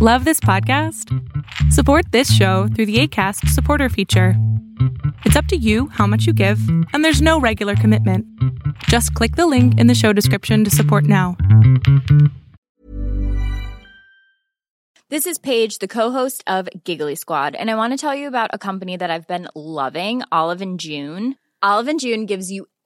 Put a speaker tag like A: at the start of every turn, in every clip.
A: Love this podcast? Support this show through the ACAST supporter feature. It's up to you how much you give, and there's no regular commitment. Just click the link in the show description to support now.
B: This is Paige, the co-host of Giggly Squad, and I want to tell you about a company that I've been loving, Olive and June. Olive and June gives you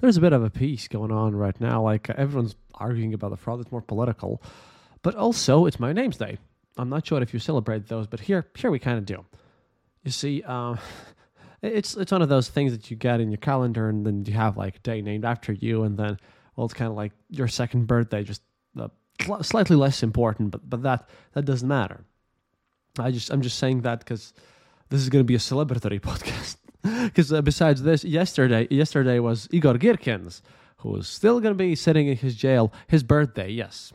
C: there's a bit of a piece going on right now. Like everyone's arguing about the fraud. It's more political, but also it's my name's day. I'm not sure if you celebrate those, but here here we kind of do. You see, um, it's it's one of those things that you get in your calendar, and then you have like a day named after you, and then well, it's kind of like your second birthday, just uh, sl- slightly less important, but but that that doesn't matter. I just I'm just saying that because this is going to be a celebratory podcast. Because uh, besides this, yesterday yesterday was Igor Girkin's, who's still going to be sitting in his jail. His birthday, yes,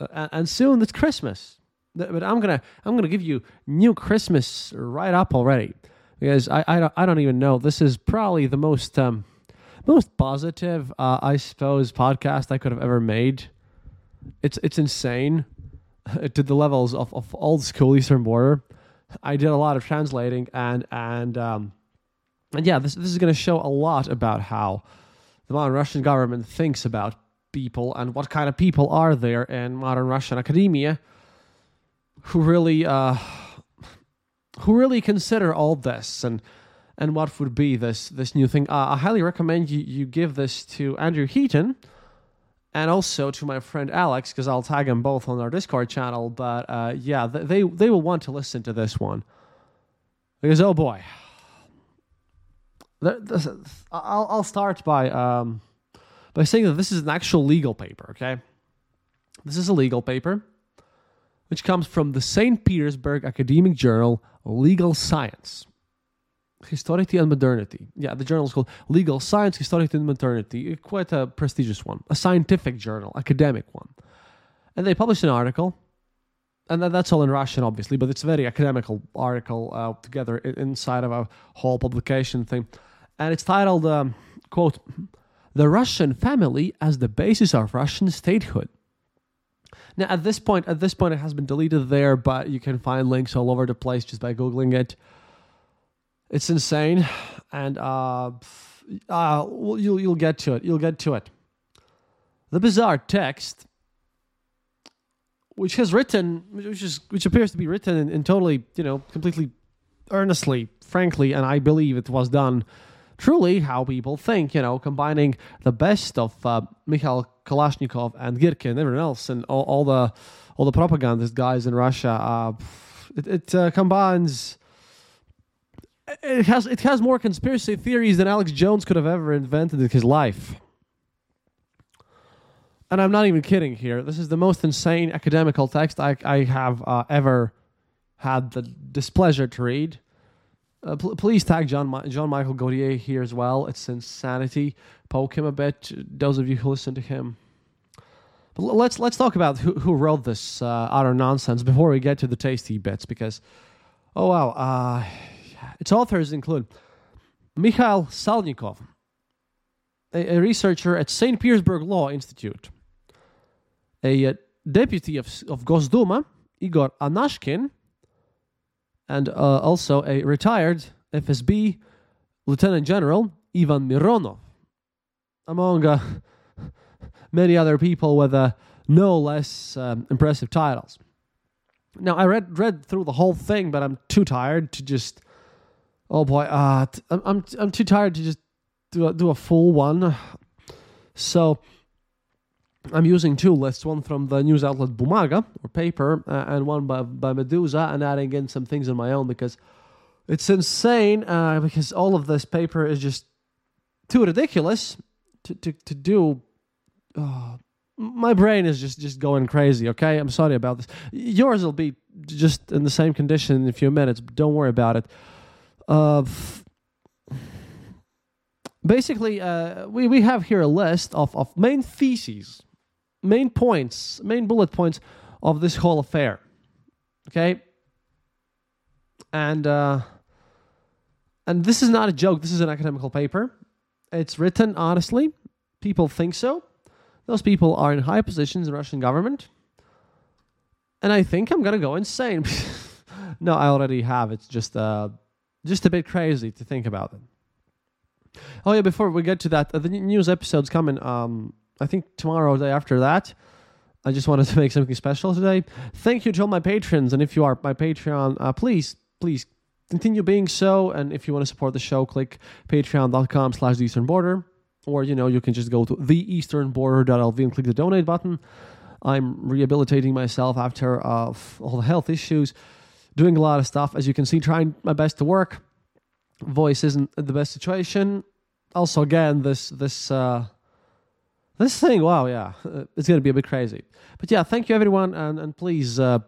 C: uh, and soon it's Christmas. But I'm gonna I'm gonna give you new Christmas right up already because I I don't, I don't even know. This is probably the most um most positive uh, I suppose podcast I could have ever made. It's it's insane to the levels of, of old school Eastern Border. I did a lot of translating and and um, and yeah, this this is going to show a lot about how the modern Russian government thinks about people and what kind of people are there in modern Russian academia who really uh, who really consider all this and and what would be this this new thing. Uh, I highly recommend you you give this to Andrew Heaton and also to my friend Alex because I'll tag them both on our Discord channel. But uh, yeah, they they will want to listen to this one because oh boy, this, I'll I'll start by um by saying that this is an actual legal paper. Okay, this is a legal paper which comes from the St. Petersburg Academic Journal Legal Science. Historicity and Modernity. Yeah, the journal is called Legal Science, Historicity and Modernity. Quite a prestigious one, a scientific journal, academic one. And they published an article, and that's all in Russian, obviously, but it's a very academical article uh, together inside of a whole publication thing. And it's titled, um, quote, The Russian Family as the Basis of Russian Statehood. Now, at this point, at this point, it has been deleted there, but you can find links all over the place just by googling it. It's insane, and uh, uh, you'll you'll get to it. You'll get to it. The bizarre text, which has written, which is which appears to be written in, in totally, you know, completely earnestly, frankly, and I believe it was done truly how people think, you know, combining the best of uh, Mikhail Kalashnikov and Girkin and everyone else and all, all the all the propagandist guys in Russia. Uh, it, it uh, combines. It has it has more conspiracy theories than Alex Jones could have ever invented in his life. And I'm not even kidding here. This is the most insane academical text I, I have uh, ever had the displeasure to read. Uh, pl- please tag John Ma- John Michael Godier here as well. It's insanity. Poke him a bit. Those of you who listen to him. But l- let's let's talk about who who wrote this uh, utter nonsense before we get to the tasty bits because, oh wow, uh, its authors include Mikhail Salnikov, a, a researcher at St. Petersburg Law Institute, a, a deputy of of Gosduma, Igor Anashkin and uh, also a retired FSB Lieutenant General Ivan Mironov, among uh, many other people with uh, no less um, impressive titles. Now I read read through the whole thing, but I'm too tired to just. Oh boy, uh, t- I'm I'm I'm too tired to just do a, do a full one. So I'm using two lists, one from the news outlet Bumaga or paper, uh, and one by by Meduza, and adding in some things on my own because it's insane. Uh, because all of this paper is just too ridiculous to to to do. Oh, my brain is just just going crazy. Okay, I'm sorry about this. Yours will be just in the same condition in a few minutes. Don't worry about it. Uh, f- basically, uh, we we have here a list of of main theses, main points, main bullet points of this whole affair. Okay, and uh, and this is not a joke. This is an academical paper. It's written honestly. People think so those people are in high positions in Russian government. And I think I'm gonna go insane. no, I already have. It's just uh, just a bit crazy to think about it. Oh yeah, before we get to that, uh, the news episode's coming. Um, I think tomorrow or day after that. I just wanted to make something special today. Thank you to all my patrons, and if you are my Patreon, uh, please, please continue being so. And if you want to support the show, click patreon.com/slash the Eastern Border or you know you can just go to theeasternborder.lv and click the donate button i'm rehabilitating myself after uh, all the health issues doing a lot of stuff as you can see trying my best to work voice isn't the best situation also again this this uh this thing wow yeah it's gonna be a bit crazy but yeah thank you everyone and, and please uh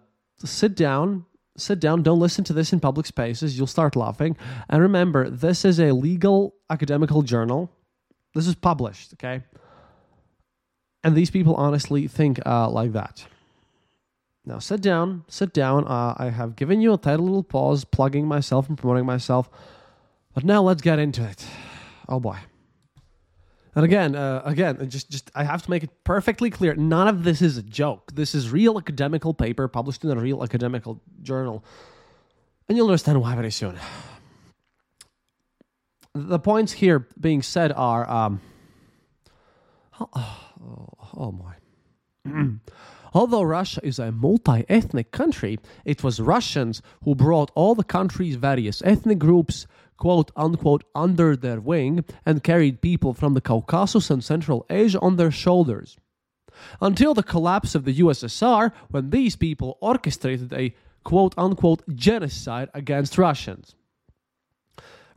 C: sit down sit down don't listen to this in public spaces you'll start laughing and remember this is a legal academical journal this is published, okay? And these people honestly think uh, like that. Now sit down, sit down. Uh, I have given you a tight little pause, plugging myself and promoting myself. But now let's get into it. Oh boy. And again, uh, again, just, just I have to make it perfectly clear. None of this is a joke. This is real academical paper published in a real academical journal, and you'll understand why very soon the points here being said are um, oh, oh, oh my. Although Russia is a multi ethnic country, it was Russians who brought all the country's various ethnic groups, quote unquote, under their wing and carried people from the Caucasus and Central Asia on their shoulders. Until the collapse of the USSR, when these people orchestrated a quote unquote genocide against Russians.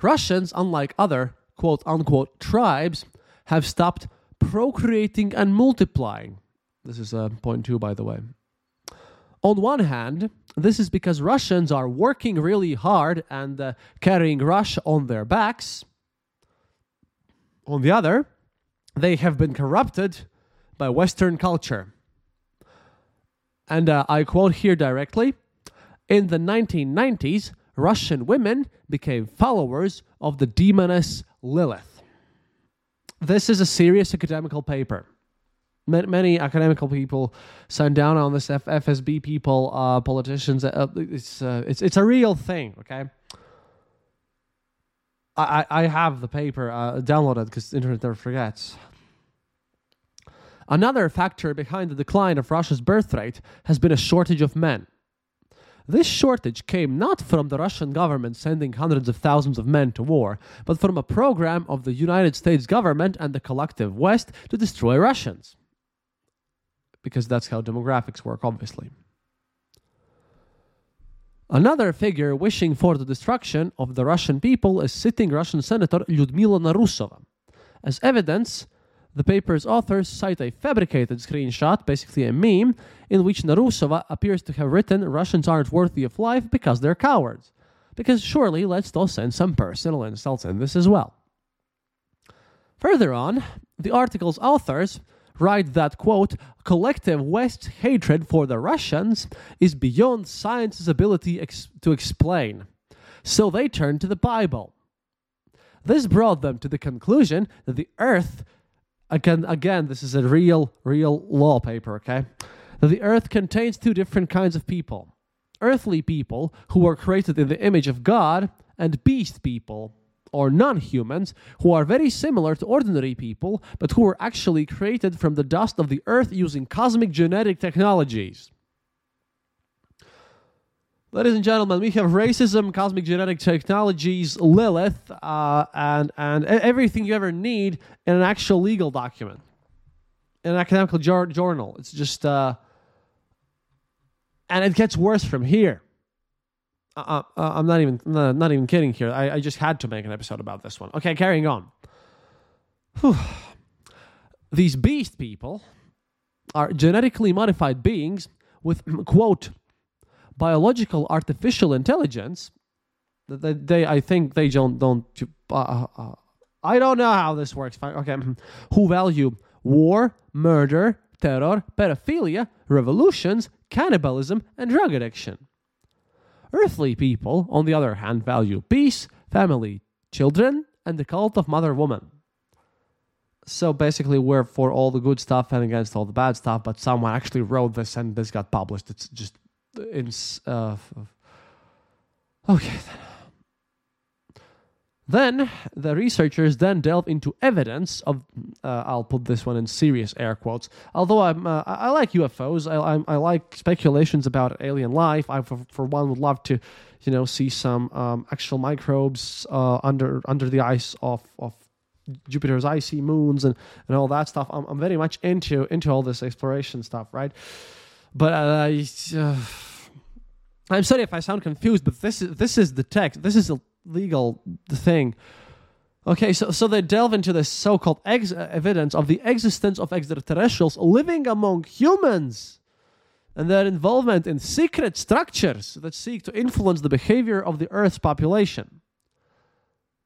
C: Russians, unlike other quote unquote tribes, have stopped procreating and multiplying. This is uh, point two, by the way. On one hand, this is because Russians are working really hard and uh, carrying Russia on their backs. On the other, they have been corrupted by Western culture. And uh, I quote here directly In the 1990s, Russian women became followers of the demoness Lilith. This is a serious academical paper. Many academical people sign down on this F- FSB people, uh, politicians. Uh, it's, uh, it's, it's a real thing, okay? I, I have the paper uh, downloaded because the internet never forgets. Another factor behind the decline of Russia's birth rate has been a shortage of men. This shortage came not from the Russian government sending hundreds of thousands of men to war, but from a program of the United States government and the collective West to destroy Russians. Because that's how demographics work, obviously. Another figure wishing for the destruction of the Russian people is sitting Russian Senator Lyudmila Narusova. As evidence, the paper's authors cite a fabricated screenshot, basically a meme, in which Narusova appears to have written Russians aren't worthy of life because they're cowards. Because surely let's still send some personal insults in this as well. Further on, the article's authors write that, quote, collective West hatred for the Russians is beyond science's ability ex- to explain. So they turn to the Bible. This brought them to the conclusion that the earth again again this is a real real law paper okay That the earth contains two different kinds of people earthly people who were created in the image of god and beast people or non humans who are very similar to ordinary people, but who were actually created from the dust of the earth using cosmic genetic technologies. Ladies and gentlemen, we have racism, cosmic genetic technologies, Lilith, uh, and and everything you ever need in an actual legal document, in an academic journal. It's just, uh, and it gets worse from here. Uh, I'm not even not even kidding here. I, I just had to make an episode about this one. Okay, carrying on. Whew. These beast people are genetically modified beings with quote biological artificial intelligence they, they I think they don't don't uh, uh, I don't know how this works. Okay, who value war, murder, terror, pedophilia, revolutions, cannibalism, and drug addiction. Earthly people, on the other hand, value peace, family, children, and the cult of Mother Woman. So basically, we're for all the good stuff and against all the bad stuff, but someone actually wrote this and this got published. It's just in uh, okay then the researchers then delve into evidence of uh, i'll put this one in serious air quotes. Although i'm uh, i like ufos I, I, I, like speculations about alien life. I for, for, one would love to you know see some um, actual microbes uh, under under the ice of of jupiter's icy moons and and all that stuff. I'm, I'm very much into into all this exploration stuff right? But uh, uh, I'm sorry if I sound confused, but this is this is the text. This is a legal thing. Okay, so so they delve into this so-called ex- evidence of the existence of extraterrestrials living among humans and their involvement in secret structures that seek to influence the behavior of the Earth's population.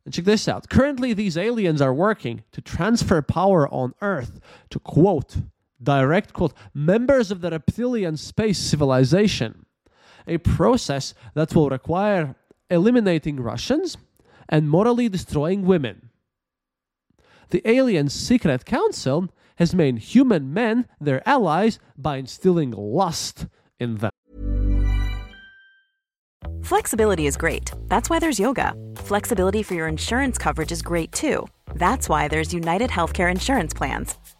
C: And check this out. Currently, these aliens are working to transfer power on Earth to quote direct quote, members of the reptilian space civilization, a process that will require eliminating Russians and morally destroying women. The alien secret council has made human men their allies by instilling lust in them.
D: Flexibility is great. That's why there's yoga. Flexibility for your insurance coverage is great too. That's why there's United Healthcare Insurance Plans.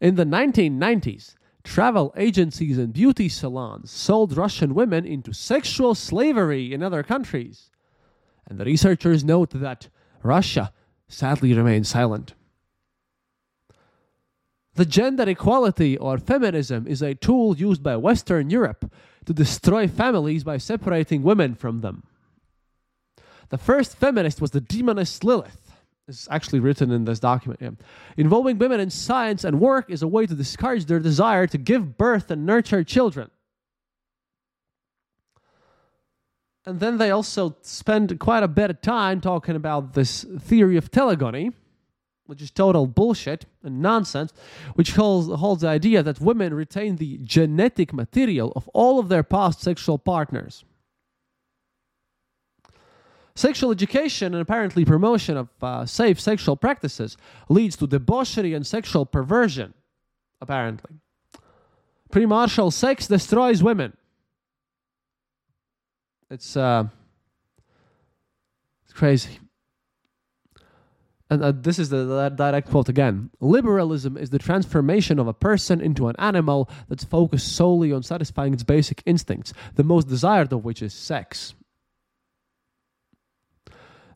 C: in the 1990s, travel agencies and beauty salons sold Russian women into sexual slavery in other countries. And the researchers note that Russia sadly remains silent. The gender equality or feminism is a tool used by Western Europe to destroy families by separating women from them. The first feminist was the demoness Lilith is actually written in this document. Yeah. Involving women in science and work is a way to discourage their desire to give birth and nurture children. And then they also spend quite a bit of time talking about this theory of telegony, which is total bullshit and nonsense, which holds, holds the idea that women retain the genetic material of all of their past sexual partners. Sexual education and apparently promotion of uh, safe sexual practices leads to debauchery and sexual perversion, apparently. Premarital sex destroys women. It's, uh, it's crazy. And uh, this is the, the direct quote again. Liberalism is the transformation of a person into an animal that's focused solely on satisfying its basic instincts, the most desired of which is sex.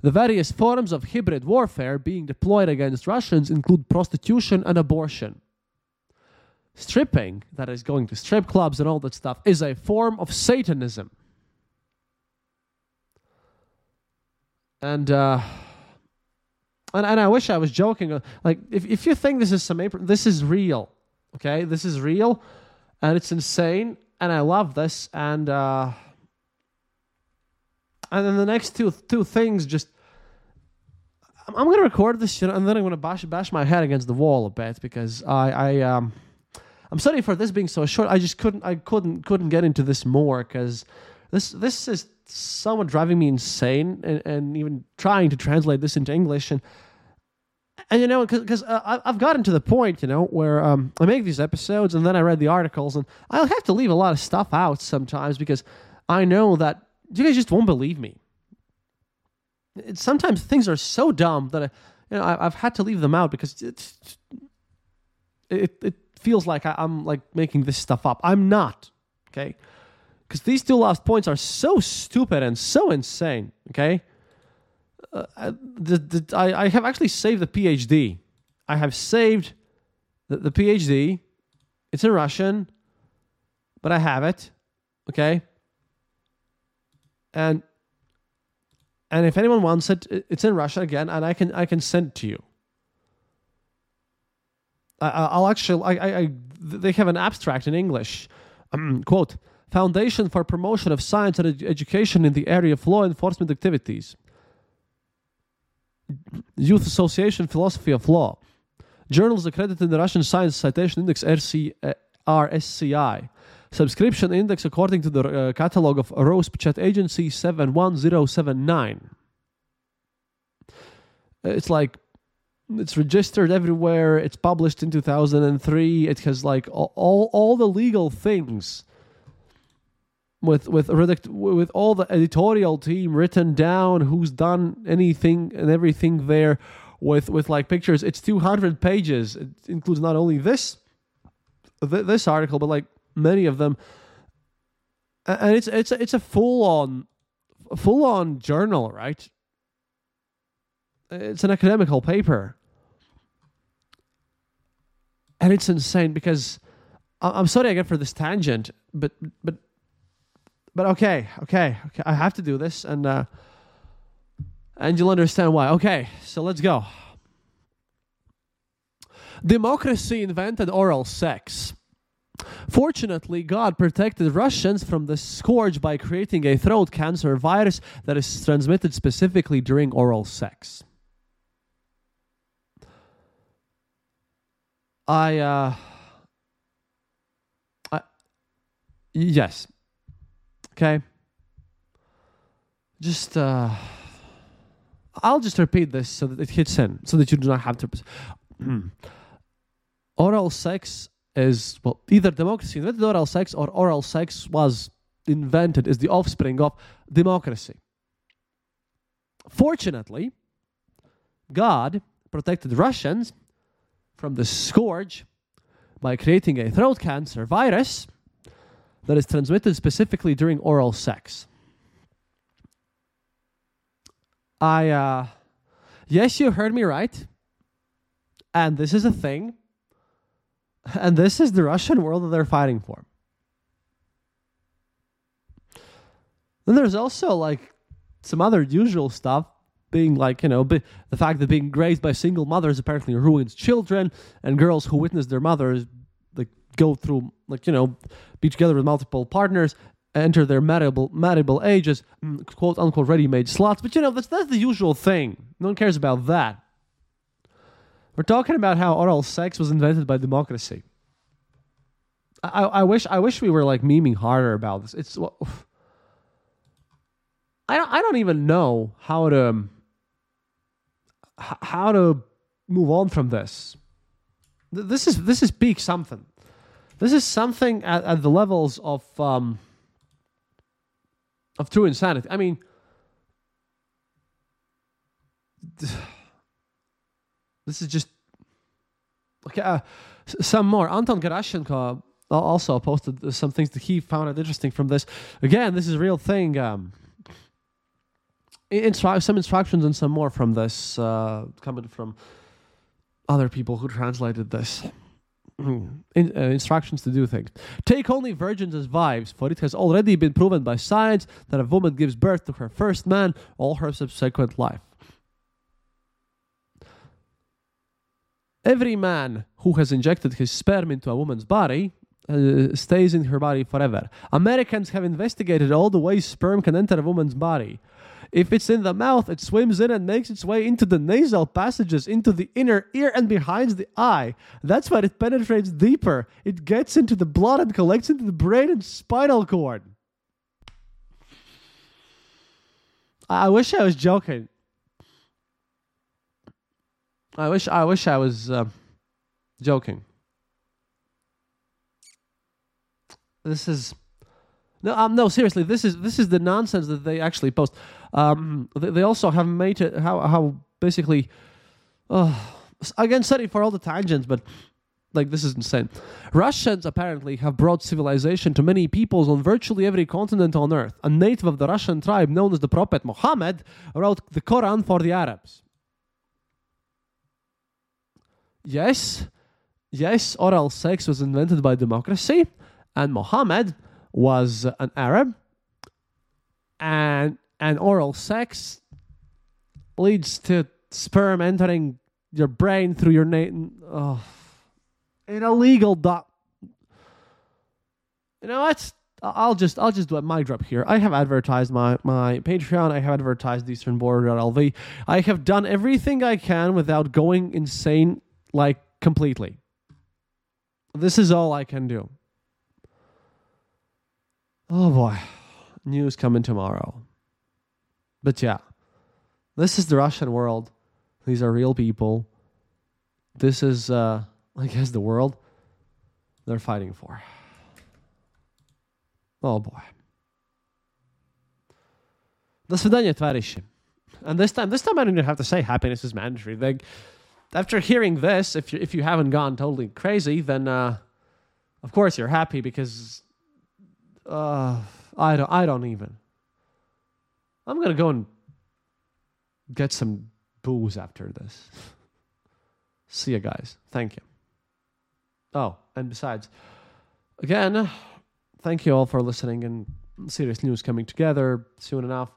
C: The various forms of hybrid warfare being deployed against Russians include prostitution and abortion. stripping, that is going to strip clubs and all that stuff, is a form of Satanism. And uh, and and I wish I was joking. Like if if you think this is some this is real. Okay, this is real, and it's insane, and I love this. And uh, and then the next two two things just. I'm, I'm gonna record this shit, and then I'm gonna bash bash my head against the wall a bit because I I um. I'm sorry for this being so short. I just couldn't I couldn't couldn't get into this more because this this is somewhat driving me insane and, and even trying to translate this into English and and you know because uh, I've gotten to the point you know where um, I make these episodes and then I read the articles and I'll have to leave a lot of stuff out sometimes because I know that you guys just won't believe me. Sometimes things are so dumb that I, you know I, I've had to leave them out because it's it it feels like I, I'm like making this stuff up. I'm not. Okay because these two last points are so stupid and so insane. Okay, uh, I- the, the, I, I have actually saved the PhD. I have saved the, the PhD. It's in Russian, but I have it. Okay, and and if anyone wants it, it- it's in Russia again, and I can I can send it to you. I, I- I'll actually I, I, I they have an abstract in English. Um, quote Foundation for Promotion of Science and Edu- Education in the Area of Law Enforcement Activities. Youth Association Philosophy of Law. Journals accredited in the Russian Science Citation Index uh, RSCI. Subscription index according to the uh, catalog of Rospechat Agency 71079. It's like it's registered everywhere. It's published in 2003. It has like all all, the legal things with with with all the editorial team written down who's done anything and everything there with with like pictures it's 200 pages it includes not only this th- this article but like many of them and it's it's it's a full on full on journal right it's an academical paper and it's insane because I- I'm sorry again for this tangent but but but okay, okay, okay. I have to do this, and uh, and you'll understand why. Okay, so let's go. Democracy invented oral sex. Fortunately, God protected Russians from the scourge by creating a throat cancer virus that is transmitted specifically during oral sex. I, uh, I, yes, Okay. Just uh I'll just repeat this so that it hits in, so that you do not have to oral sex is well either democracy invented oral sex or oral sex was invented is the offspring of democracy. Fortunately, God protected Russians from the scourge by creating a throat cancer virus that is transmitted specifically during oral sex. I, uh, yes, you heard me right. And this is a thing. And this is the Russian world that they're fighting for. Then there's also like some other usual stuff being like, you know, be, the fact that being raised by single mothers apparently ruins children and girls who witness their mothers like go through like, you know, be together with multiple partners, enter their marriable marriable ages, mm, quote unquote ready made slots. But you know, that's that's the usual thing. No one cares about that. We're talking about how oral sex was invented by democracy. I, I, wish I wish we were like memeing harder about this. It's well, I don't I don't even know how to um, how to move on from this. This is this is peak something. This is something at, at the levels of um, of true insanity. I mean, this is just okay. Uh, some more. Anton Gerashchenko also posted some things that he found interesting from this. Again, this is a real thing. Um, instru- some instructions and some more from this uh, coming from other people who translated this. in, uh, instructions to do things. Take only virgins as wives, for it has already been proven by science that a woman gives birth to her first man all her subsequent life. Every man who has injected his sperm into a woman's body uh, stays in her body forever. Americans have investigated all the ways sperm can enter a woman's body. If it's in the mouth, it swims in and makes its way into the nasal passages, into the inner ear, and behind the eye. That's why it penetrates deeper. It gets into the blood and collects into the brain and spinal cord. I wish I was joking. I wish I wish I was uh, joking. This is no, um, no, seriously. This is this is the nonsense that they actually post. Um, they, they also have made it how how basically. Uh, again, sorry for all the tangents, but like this is insane. Russians apparently have brought civilization to many peoples on virtually every continent on earth. A native of the Russian tribe known as the Prophet Muhammad wrote the Quran for the Arabs. Yes, yes, oral sex was invented by democracy, and Muhammad was an Arab, and and oral sex leads to sperm entering your brain through your name. Oh, an illegal dot. You know what? I'll just I'll just do a mic drop here. I have advertised my my Patreon. I have advertised EasternBorder.lv. I have done everything I can without going insane like completely. This is all I can do. Oh boy, news coming tomorrow. But yeah, this is the Russian world. These are real people. This is, uh, I guess, the world they're fighting for. Oh boy. До свидания, товарищи. And this time, this time I don't even have to say happiness is mandatory. Like, after hearing this, if you if you haven't gone totally crazy, then uh, of course you're happy because uh, I don't I don't even. I'm gonna go and get some booze after this. See you guys. Thank you. Oh, and besides, again, thank you all for listening and serious news coming together soon enough.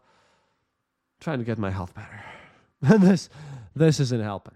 C: trying to get my health better. And this this isn't helping.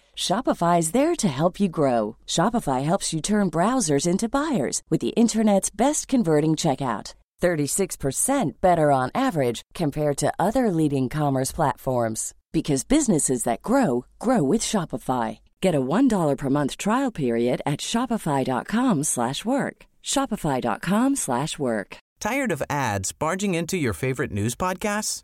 E: Shopify is there to help you grow. Shopify helps you turn browsers into buyers with the internet's best converting checkout. 36% better on average compared to other leading commerce platforms because businesses that grow grow with Shopify. Get a $1 per month trial period at shopify.com/work. shopify.com/work.
F: Tired of ads barging into your favorite news podcasts?